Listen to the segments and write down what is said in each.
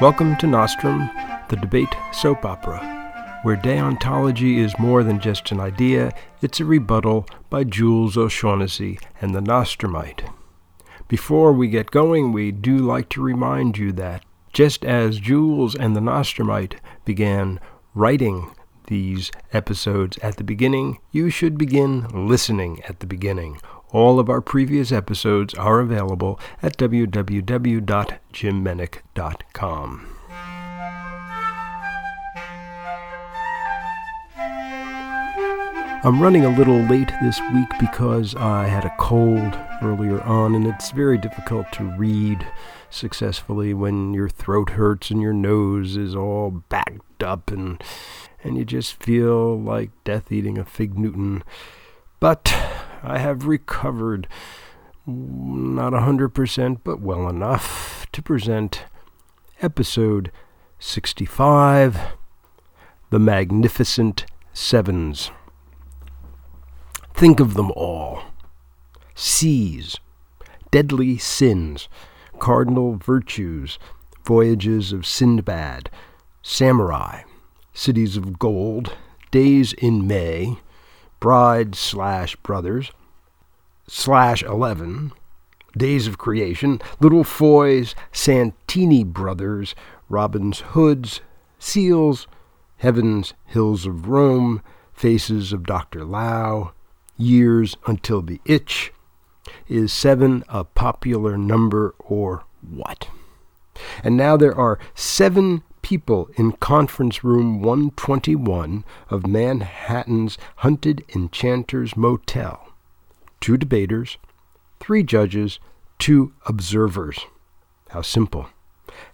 Welcome to Nostrum, the debate soap opera, where deontology is more than just an idea, it's a rebuttal by Jules O'Shaughnessy and the Nostrumite. Before we get going, we do like to remind you that just as Jules and the Nostrumite began writing these episodes at the beginning, you should begin listening at the beginning. All of our previous episodes are available at www.jimmenick.com. I'm running a little late this week because I had a cold earlier on, and it's very difficult to read successfully when your throat hurts and your nose is all backed up and and you just feel like death eating a fig Newton. But I have recovered, not a hundred percent, but well enough to present episode 65 The Magnificent Sevens. Think of them all seas, deadly sins, cardinal virtues, voyages of Sindbad, samurai, cities of gold, days in May, bride slash brothers, slash 11, days of creation, little Foy's, Santini brothers, Robin's Hoods, seals, heavens, hills of Rome, faces of Dr. Lao, years until the itch. Is seven a popular number or what? And now there are seven people in conference room 121 of Manhattan's Hunted Enchanters Motel. Two debaters, three judges, two observers. How simple,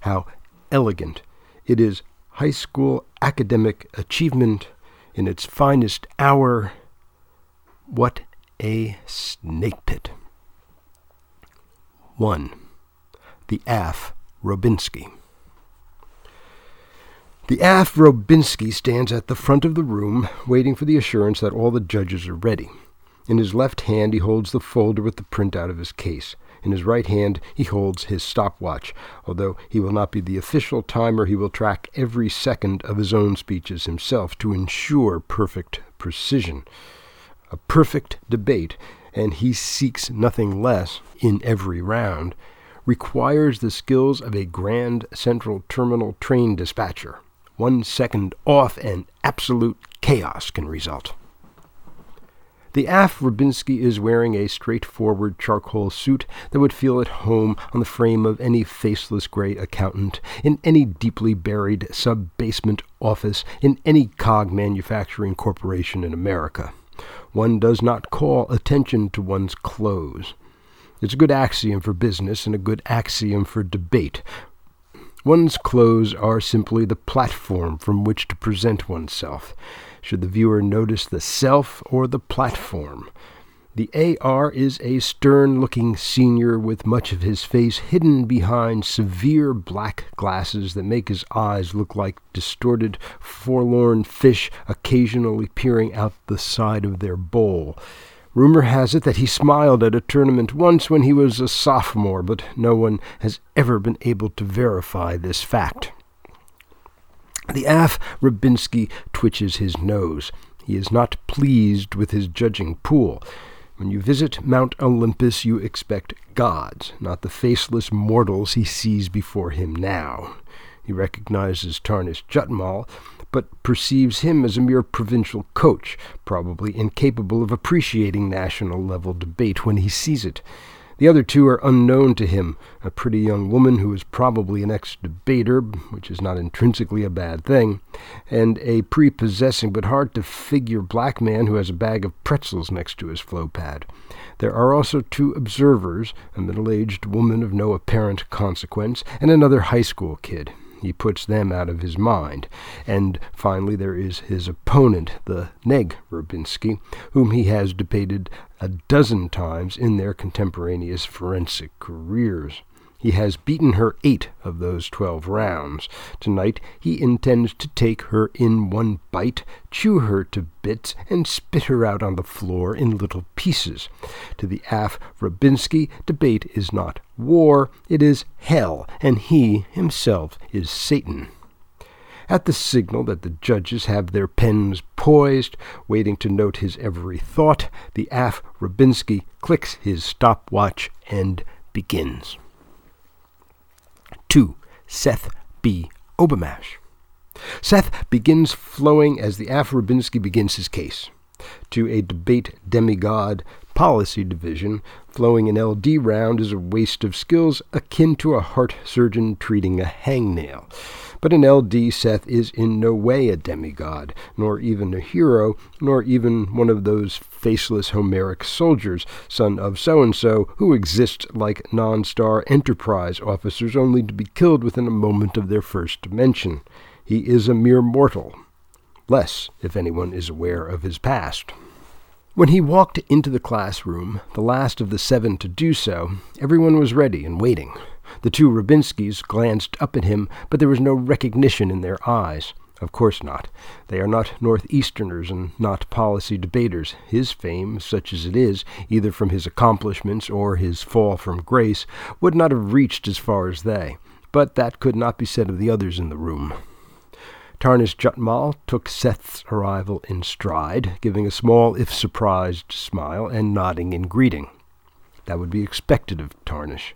how elegant. It is high school academic achievement in its finest hour what a snake pit. 1. The Af Robinsky. The Af Robinsky stands at the front of the room, waiting for the assurance that all the judges are ready. In his left hand he holds the folder with the printout of his case. In his right hand he holds his stopwatch. Although he will not be the official timer, he will track every second of his own speeches himself to ensure perfect precision a perfect debate, and he seeks nothing less in every round, requires the skills of a Grand Central Terminal train dispatcher. One second off and absolute chaos can result. The Af Rubinsky is wearing a straightforward charcoal suit that would feel at home on the frame of any faceless gray accountant, in any deeply buried sub basement office, in any cog manufacturing corporation in America one does not call attention to one's clothes. It's a good axiom for business and a good axiom for debate. One's clothes are simply the platform from which to present oneself. Should the viewer notice the self or the platform? The AR is a stern looking senior with much of his face hidden behind severe black glasses that make his eyes look like distorted, forlorn fish occasionally peering out the side of their bowl. Rumor has it that he smiled at a tournament once when he was a sophomore, but no one has ever been able to verify this fact. The Af Rubinsky twitches his nose. He is not pleased with his judging pool. When you visit Mount Olympus, you expect gods, not the faceless mortals he sees before him now. He recognizes Tarnish Jutmal, but perceives him as a mere provincial coach, probably incapable of appreciating national level debate when he sees it. The other two are unknown to him a pretty young woman who is probably an ex debater, which is not intrinsically a bad thing, and a prepossessing but hard to figure black man who has a bag of pretzels next to his flow pad. There are also two observers a middle aged woman of no apparent consequence, and another high school kid. He puts them out of his mind. And finally, there is his opponent, the Neg Rubinsky, whom he has debated a dozen times in their contemporaneous forensic careers. He has beaten her eight of those twelve rounds. Tonight he intends to take her in one bite, chew her to bits, and spit her out on the floor in little pieces. To the Af Rabinsky, debate is not war, it is hell, and he himself is Satan. At the signal that the judges have their pens poised, waiting to note his every thought, the Af Rabinsky clicks his stopwatch and begins. 2. Seth B. Obamash. Seth begins flowing as the Af Rabinsky begins his case. To a debate demigod policy division, flowing an LD round is a waste of skills akin to a heart surgeon treating a hangnail. But an LD Seth is in no way a demigod, nor even a hero, nor even one of those faceless Homeric soldiers, son of so and so, who exist like non star Enterprise officers only to be killed within a moment of their first mention. He is a mere mortal, less if anyone is aware of his past. When he walked into the classroom, the last of the seven to do so, everyone was ready and waiting. The two Rabinskys glanced up at him, but there was no recognition in their eyes. Of course not. They are not Northeasterners and not policy debaters. His fame, such as it is, either from his accomplishments or his fall from grace, would not have reached as far as they. But that could not be said of the others in the room. Tarnish Jutmal took Seth's arrival in stride, giving a small, if surprised, smile and nodding in greeting. That would be expected of Tarnish.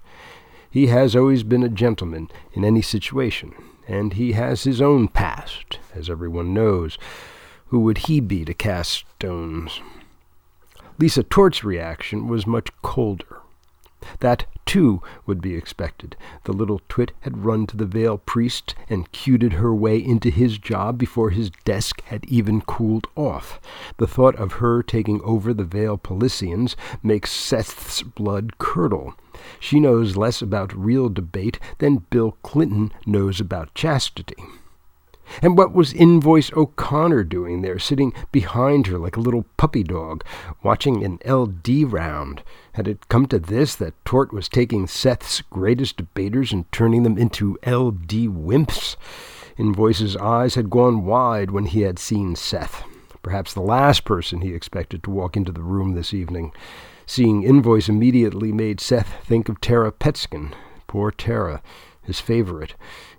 He has always been a gentleman in any situation, and he has his own past, as everyone knows. Who would he be to cast stones? Lisa Tort's reaction was much colder. That, too, would be expected. The little twit had run to the Vale priest and cuted her way into his job before his desk had even cooled off. The thought of her taking over the Vale Policians makes Seth's blood curdle. She knows less about real debate than Bill Clinton knows about chastity. And what was Invoice O'Connor doing there, sitting behind her like a little puppy dog, watching an LD round? Had it come to this, that Tort was taking Seth's greatest debaters and turning them into LD wimps? Invoice's eyes had gone wide when he had seen Seth, perhaps the last person he expected to walk into the room this evening. Seeing Invoice immediately made Seth think of Tara Petskin. Poor Tara, his favorite.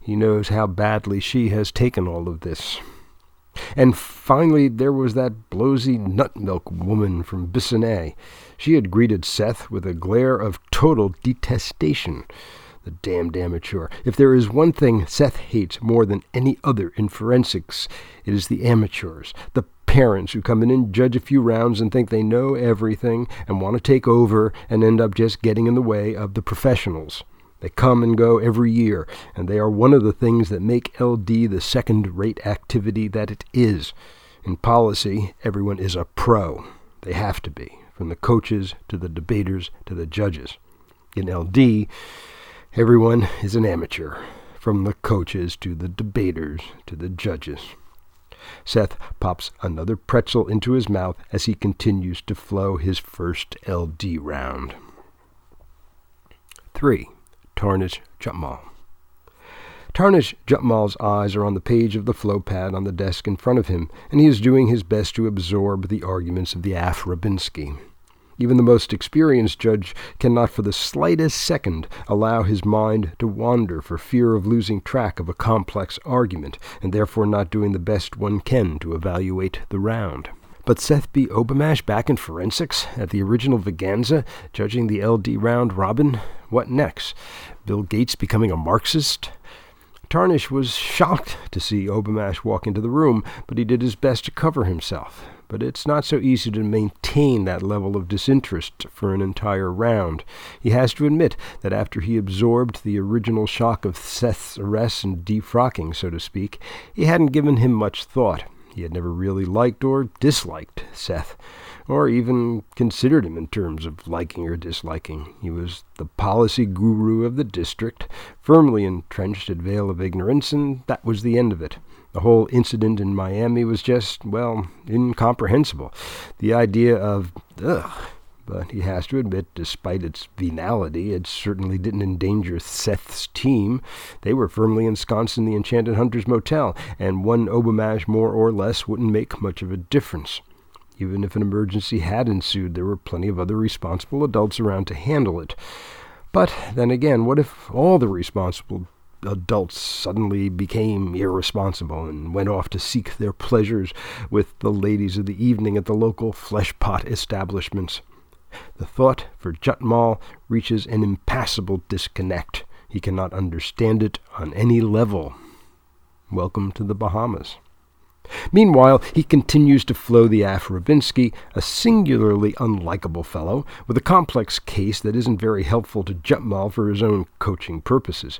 He knows how badly she has taken all of this. And finally, there was that blowsy nut milk woman from Bissonnay. She had greeted Seth with a glare of total detestation. The damned amateur. If there is one thing Seth hates more than any other in forensics, it is the amateurs, the parents who come in and judge a few rounds and think they know everything and want to take over and end up just getting in the way of the professionals. They come and go every year, and they are one of the things that make LD the second rate activity that it is. In policy, everyone is a pro. They have to be, from the coaches to the debaters to the judges. In LD, everyone is an amateur, from the coaches to the debaters to the judges. Seth pops another pretzel into his mouth as he continues to flow his first LD round. 3. Tarnish Jutmal. Tarnish Jutmal's eyes are on the page of the flow pad on the desk in front of him, and he is doing his best to absorb the arguments of the Af Rabinsky. Even the most experienced judge cannot for the slightest second allow his mind to wander for fear of losing track of a complex argument, and therefore not doing the best one can to evaluate the round. But Seth B. Obamash back in forensics at the original Veganza, judging the LD round robin? What next? Bill Gates becoming a Marxist? Tarnish was shocked to see Obamash walk into the room, but he did his best to cover himself but it's not so easy to maintain that level of disinterest for an entire round. He has to admit that after he absorbed the original shock of Seth's arrest and defrocking, so to speak, he hadn't given him much thought. He had never really liked or disliked Seth, or even considered him in terms of liking or disliking. He was the policy guru of the district, firmly entrenched at Vale of Ignorance, and that was the end of it. The whole incident in Miami was just, well, incomprehensible. The idea of, ugh, but he has to admit, despite its venality, it certainly didn't endanger Seth's team. They were firmly ensconced in the Enchanted Hunters Motel, and one Obamash more or less wouldn't make much of a difference. Even if an emergency had ensued, there were plenty of other responsible adults around to handle it. But then again, what if all the responsible adults suddenly became irresponsible and went off to seek their pleasures with the ladies of the evening at the local flesh pot establishments? The thought for Jutmal reaches an impassable disconnect. He cannot understand it on any level. Welcome to the Bahamas. Meanwhile, he continues to flow the Af Rabinsky, a singularly unlikable fellow, with a complex case that isn't very helpful to Jutmal for his own coaching purposes.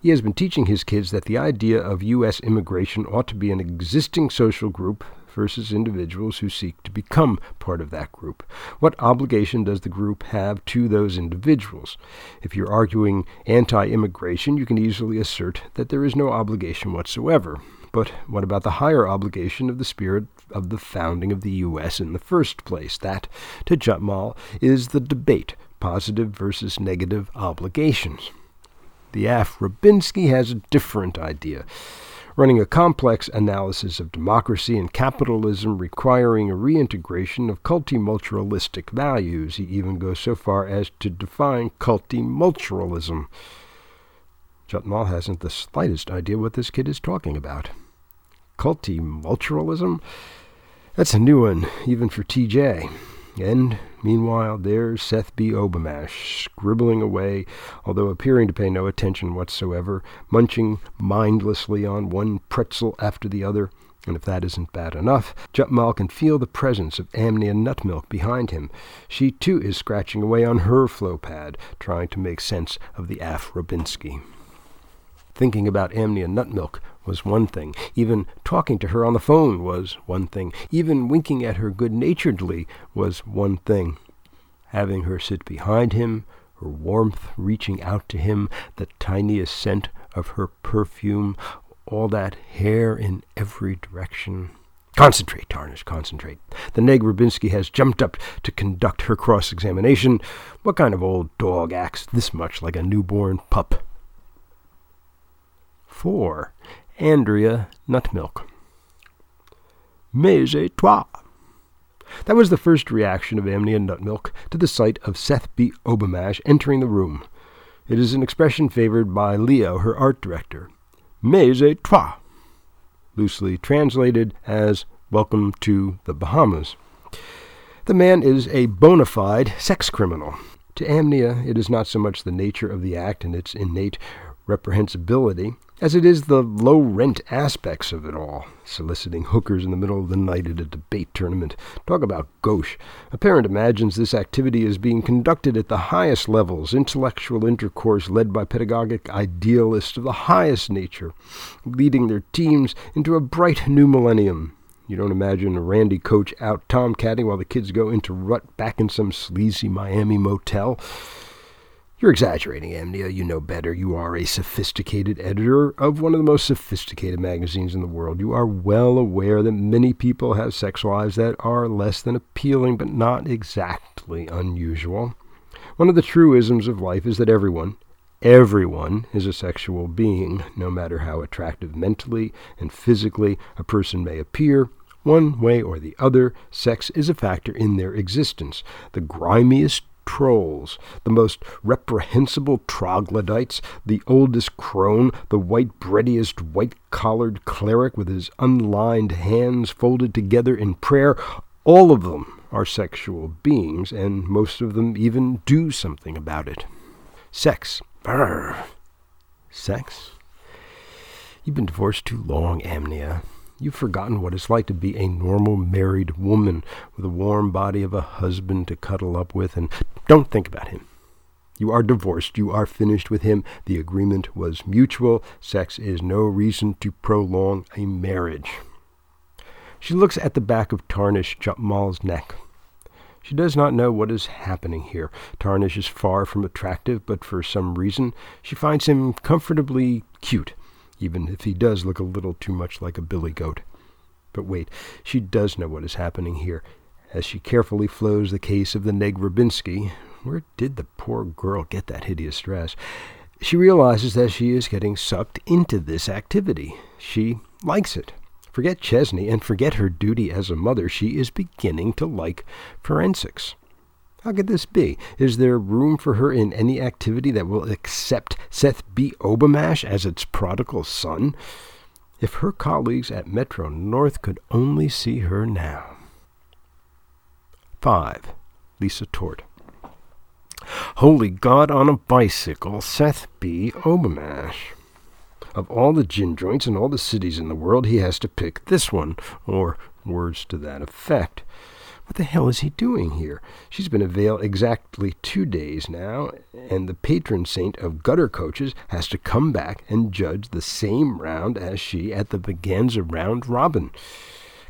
He has been teaching his kids that the idea of U.S. immigration ought to be an existing social group versus individuals who seek to become part of that group. What obligation does the group have to those individuals? If you're arguing anti immigration, you can easily assert that there is no obligation whatsoever. But what about the higher obligation of the spirit of the founding of the U.S. in the first place? That, to Jutmal, is the debate positive versus negative obligations. The Af Rabinsky has a different idea running a complex analysis of democracy and capitalism requiring a reintegration of cultimulturalistic values. He even goes so far as to define cultimulturalism. Jutmal hasn't the slightest idea what this kid is talking about. Cultimulturalism? That's a new one, even for TJ. And meanwhile, there's Seth B. Obamash, scribbling away, although appearing to pay no attention whatsoever, munching mindlessly on one pretzel after the other. And if that isn't bad enough, Jutmal can feel the presence of Amnia Nutmilk behind him. She too is scratching away on her flow pad, trying to make sense of the Af Rabinsky. Thinking about Amnia Nutmilk was one thing. Even talking to her on the phone was one thing. Even winking at her good naturedly was one thing. Having her sit behind him, her warmth reaching out to him, the tiniest scent of her perfume, all that hair in every direction. Concentrate, Tarnish, concentrate. The Neg Rabinsky has jumped up to conduct her cross examination. What kind of old dog acts this much like a newborn pup? Four. Andrea Nutmilk. Mais et toi? That was the first reaction of Amnia Nutmilk to the sight of Seth B. Obamash entering the room. It is an expression favored by Leo, her art director. Mais et toi? Loosely translated as Welcome to the Bahamas. The man is a bona fide sex criminal. To Amnia, it is not so much the nature of the act and its innate reprehensibility as it is the low rent aspects of it all. Soliciting hookers in the middle of the night at a debate tournament. Talk about gauche. A parent imagines this activity is being conducted at the highest levels, intellectual intercourse led by pedagogic idealists of the highest nature, leading their teams into a bright new millennium. You don't imagine a Randy coach out tomcatting while the kids go into rut back in some sleazy Miami motel. You're exaggerating, Amnia. You know better. You are a sophisticated editor of one of the most sophisticated magazines in the world. You are well aware that many people have sex lives that are less than appealing, but not exactly unusual. One of the truisms of life is that everyone, everyone, is a sexual being, no matter how attractive mentally and physically a person may appear. One way or the other, sex is a factor in their existence. The grimiest trolls, the most reprehensible troglodytes, the oldest crone, the white breadiest white collared cleric with his unlined hands folded together in prayer, all of them are sexual beings, and most of them even do something about it. Sex. Brr. Sex? You've been divorced too long, Amnia. You've forgotten what it's like to be a normal married woman with a warm body of a husband to cuddle up with, and don't think about him. You are divorced. You are finished with him. The agreement was mutual. Sex is no reason to prolong a marriage. She looks at the back of Tarnish Jutmal's neck. She does not know what is happening here. Tarnish is far from attractive, but for some reason she finds him comfortably cute even if he does look a little too much like a billy goat. But wait, she does know what is happening here, as she carefully flows the case of the Neg Rubinski. Where did the poor girl get that hideous dress? She realizes that she is getting sucked into this activity. She likes it. Forget Chesney and forget her duty as a mother. She is beginning to like forensics. How could this be? Is there room for her in any activity that will accept Seth B. Obamash as its prodigal son? If her colleagues at Metro North could only see her now. 5. Lisa Tort. Holy God on a bicycle, Seth B. Obamash. Of all the gin joints in all the cities in the world, he has to pick this one, or words to that effect. What the hell is he doing here? She's been a Vale exactly two days now, and the patron saint of gutter coaches has to come back and judge the same round as she at the Veganza round robin.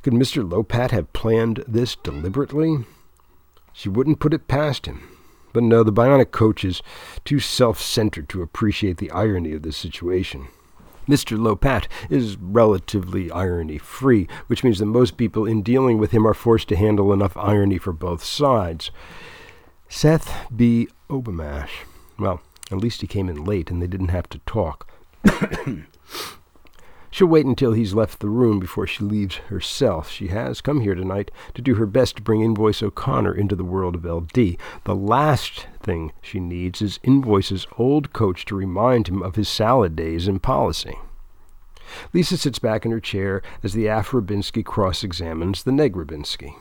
Could Mr. Lopat have planned this deliberately? She wouldn't put it past him. But no, the bionic coach is too self centered to appreciate the irony of the situation. Mr. Lopat is relatively irony free, which means that most people in dealing with him are forced to handle enough irony for both sides. Seth B. Obamash. Well, at least he came in late and they didn't have to talk. She'll wait until he's left the room before she leaves herself. She has come here tonight to do her best to bring Invoice O'Connor into the world of LD. The last thing she needs is Invoice's old coach to remind him of his salad days in policy. Lisa sits back in her chair as the Af Rubinski cross examines the Neg Rubinski.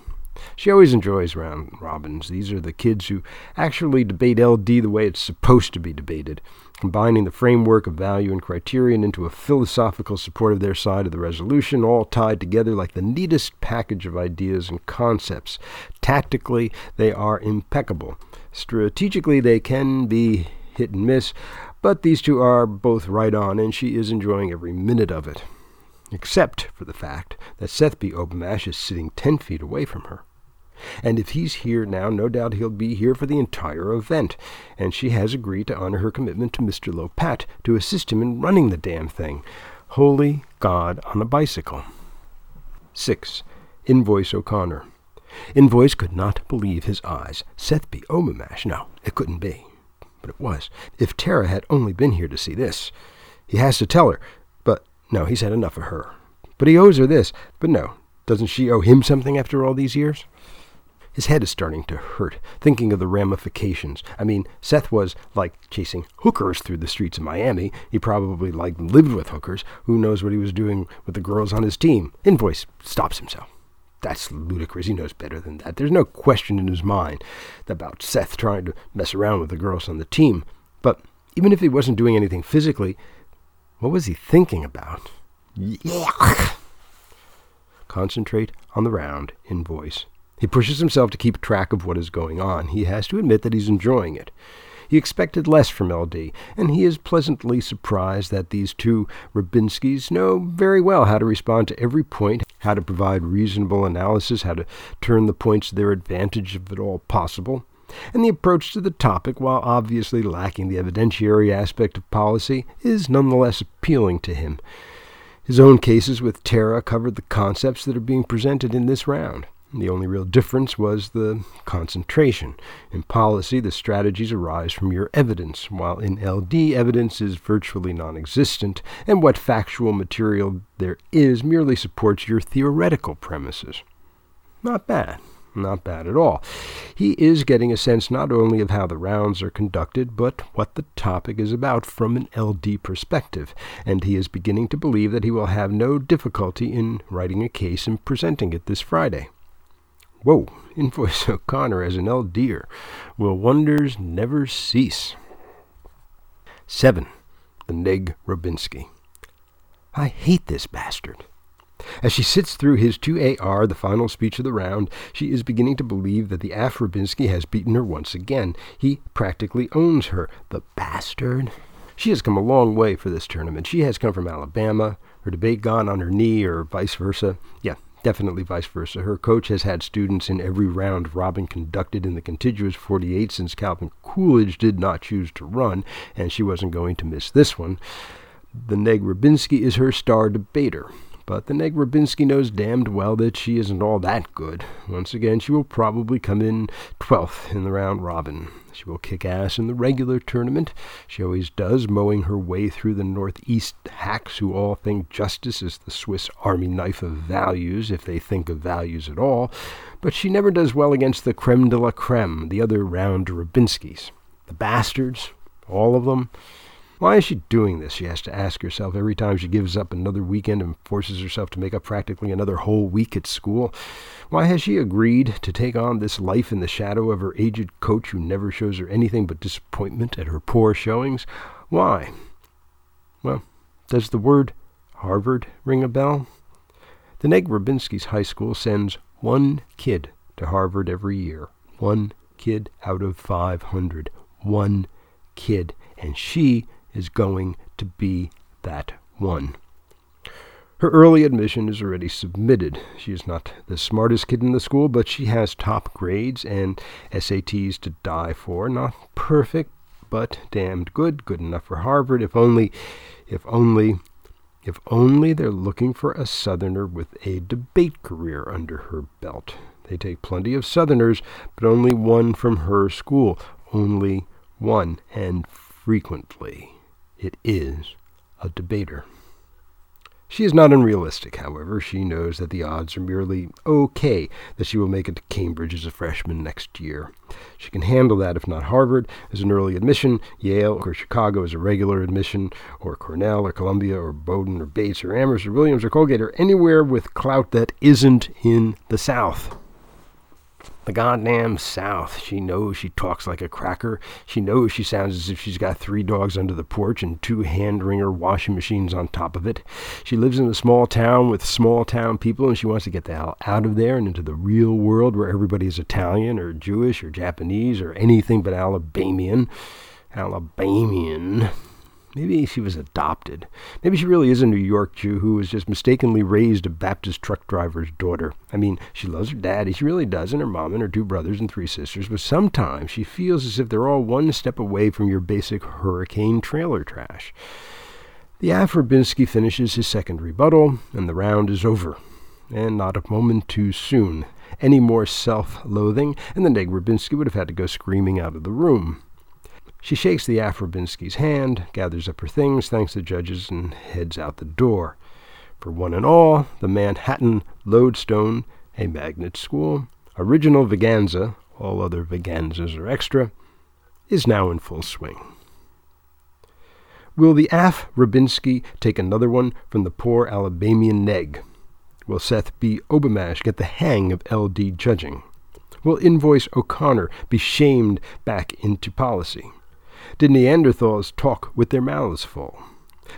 She always enjoys round robins. These are the kids who actually debate LD the way it's supposed to be debated, combining the framework of value and criterion into a philosophical support of their side of the resolution, all tied together like the neatest package of ideas and concepts. Tactically, they are impeccable. Strategically, they can be hit and miss, but these two are both right on, and she is enjoying every minute of it except for the fact that Seth B. Obamash is sitting ten feet away from her. And if he's here now, no doubt he'll be here for the entire event, and she has agreed to honor her commitment to Mr. Lopat to assist him in running the damn thing. Holy God on a bicycle. 6. Invoice O'Connor. Invoice could not believe his eyes. Seth B. Obamash. No, it couldn't be. But it was. If Tara had only been here to see this. He has to tell her. No, he's had enough of her. But he owes her this. But no, doesn't she owe him something after all these years? His head is starting to hurt, thinking of the ramifications. I mean, Seth was like chasing hookers through the streets of Miami. He probably like lived with hookers. Who knows what he was doing with the girls on his team? Invoice stops himself. That's ludicrous. He knows better than that. There's no question in his mind about Seth trying to mess around with the girls on the team. But even if he wasn't doing anything physically, what was he thinking about? Concentrate on the round Invoice. He pushes himself to keep track of what is going on. He has to admit that he's enjoying it. He expected less from LD, and he is pleasantly surprised that these two Rabinskys know very well how to respond to every point, how to provide reasonable analysis, how to turn the points to their advantage if at all possible and the approach to the topic, while obviously lacking the evidentiary aspect of policy, is nonetheless appealing to him. His own cases with Tara covered the concepts that are being presented in this round. The only real difference was the concentration. In policy, the strategies arise from your evidence, while in LD, evidence is virtually non existent, and what factual material there is merely supports your theoretical premises. Not bad. Not bad at all. He is getting a sense not only of how the rounds are conducted, but what the topic is about from an LD perspective, and he is beginning to believe that he will have no difficulty in writing a case and presenting it this Friday. Whoa, Invoice O'Connor as an LDer. Will wonders never cease? 7. The Neg Rubinski. I hate this bastard. As she sits through his 2AR, the final speech of the round, she is beginning to believe that the Af Rubinski has beaten her once again. He practically owns her. The bastard. She has come a long way for this tournament. She has come from Alabama, her debate gone on her knee, or vice versa. Yeah, definitely vice versa. Her coach has had students in every round Robin conducted in the contiguous 48 since Calvin Coolidge did not choose to run, and she wasn't going to miss this one. The Neg Rubinski is her star debater but the Neg Rubinski knows damned well that she isn't all that good. Once again, she will probably come in 12th in the round robin. She will kick ass in the regular tournament. She always does, mowing her way through the Northeast hacks who all think justice is the Swiss army knife of values, if they think of values at all. But she never does well against the creme de la creme, the other round Rubinskis. The bastards, all of them. Why is she doing this? She has to ask herself every time she gives up another weekend and forces herself to make up practically another whole week at school. Why has she agreed to take on this life in the shadow of her aged coach who never shows her anything but disappointment at her poor showings? Why? Well, does the word Harvard ring a bell? The Neg Rubinski's high school sends one kid to Harvard every year. One kid out of 500. One kid. And she is going to be that one. Her early admission is already submitted. She is not the smartest kid in the school, but she has top grades and SATs to die for. Not perfect, but damned good. Good enough for Harvard, if only, if only, if only they're looking for a Southerner with a debate career under her belt. They take plenty of Southerners, but only one from her school. Only one, and frequently it is a debater. She is not unrealistic, however. She knows that the odds are merely okay that she will make it to Cambridge as a freshman next year. She can handle that if not Harvard as an early admission, Yale or Chicago as a regular admission, or Cornell or Columbia or Bowdoin or Bates or Amherst or Williams or Colgate or anywhere with clout that isn't in the South the goddamn South. She knows she talks like a cracker. She knows she sounds as if she's got three dogs under the porch and two hand wringer washing machines on top of it. She lives in a small town with small town people and she wants to get the hell out of there and into the real world where everybody is Italian or Jewish or Japanese or anything but Alabamian. Alabamian. Maybe she was adopted. Maybe she really is a New York Jew who was just mistakenly raised a Baptist truck driver's daughter. I mean, she loves her daddy, she really does, and her mom and her two brothers and three sisters, but sometimes she feels as if they're all one step away from your basic hurricane trailer trash. The Af Rubinski finishes his second rebuttal, and the round is over. And not a moment too soon. Any more self loathing, and the Neg Rubinski would have had to go screaming out of the room. She shakes the Af Rubinski's hand, gathers up her things, thanks the judges, and heads out the door. For one and all, the Manhattan Lodestone, a magnet school, original Veganza, all other Veganzas are extra, is now in full swing. Will the Af Rubinski take another one from the poor Alabamian neg? Will Seth B. Obamash get the hang of LD judging? Will Invoice O'Connor be shamed back into policy? Did Neanderthals talk with their mouths full?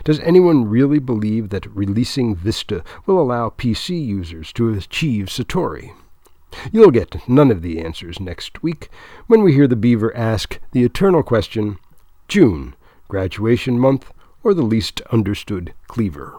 Does anyone really believe that releasing Vista will allow PC users to achieve Satori? You'll get none of the answers next week when we hear the beaver ask the eternal question June, graduation month, or the least understood cleaver?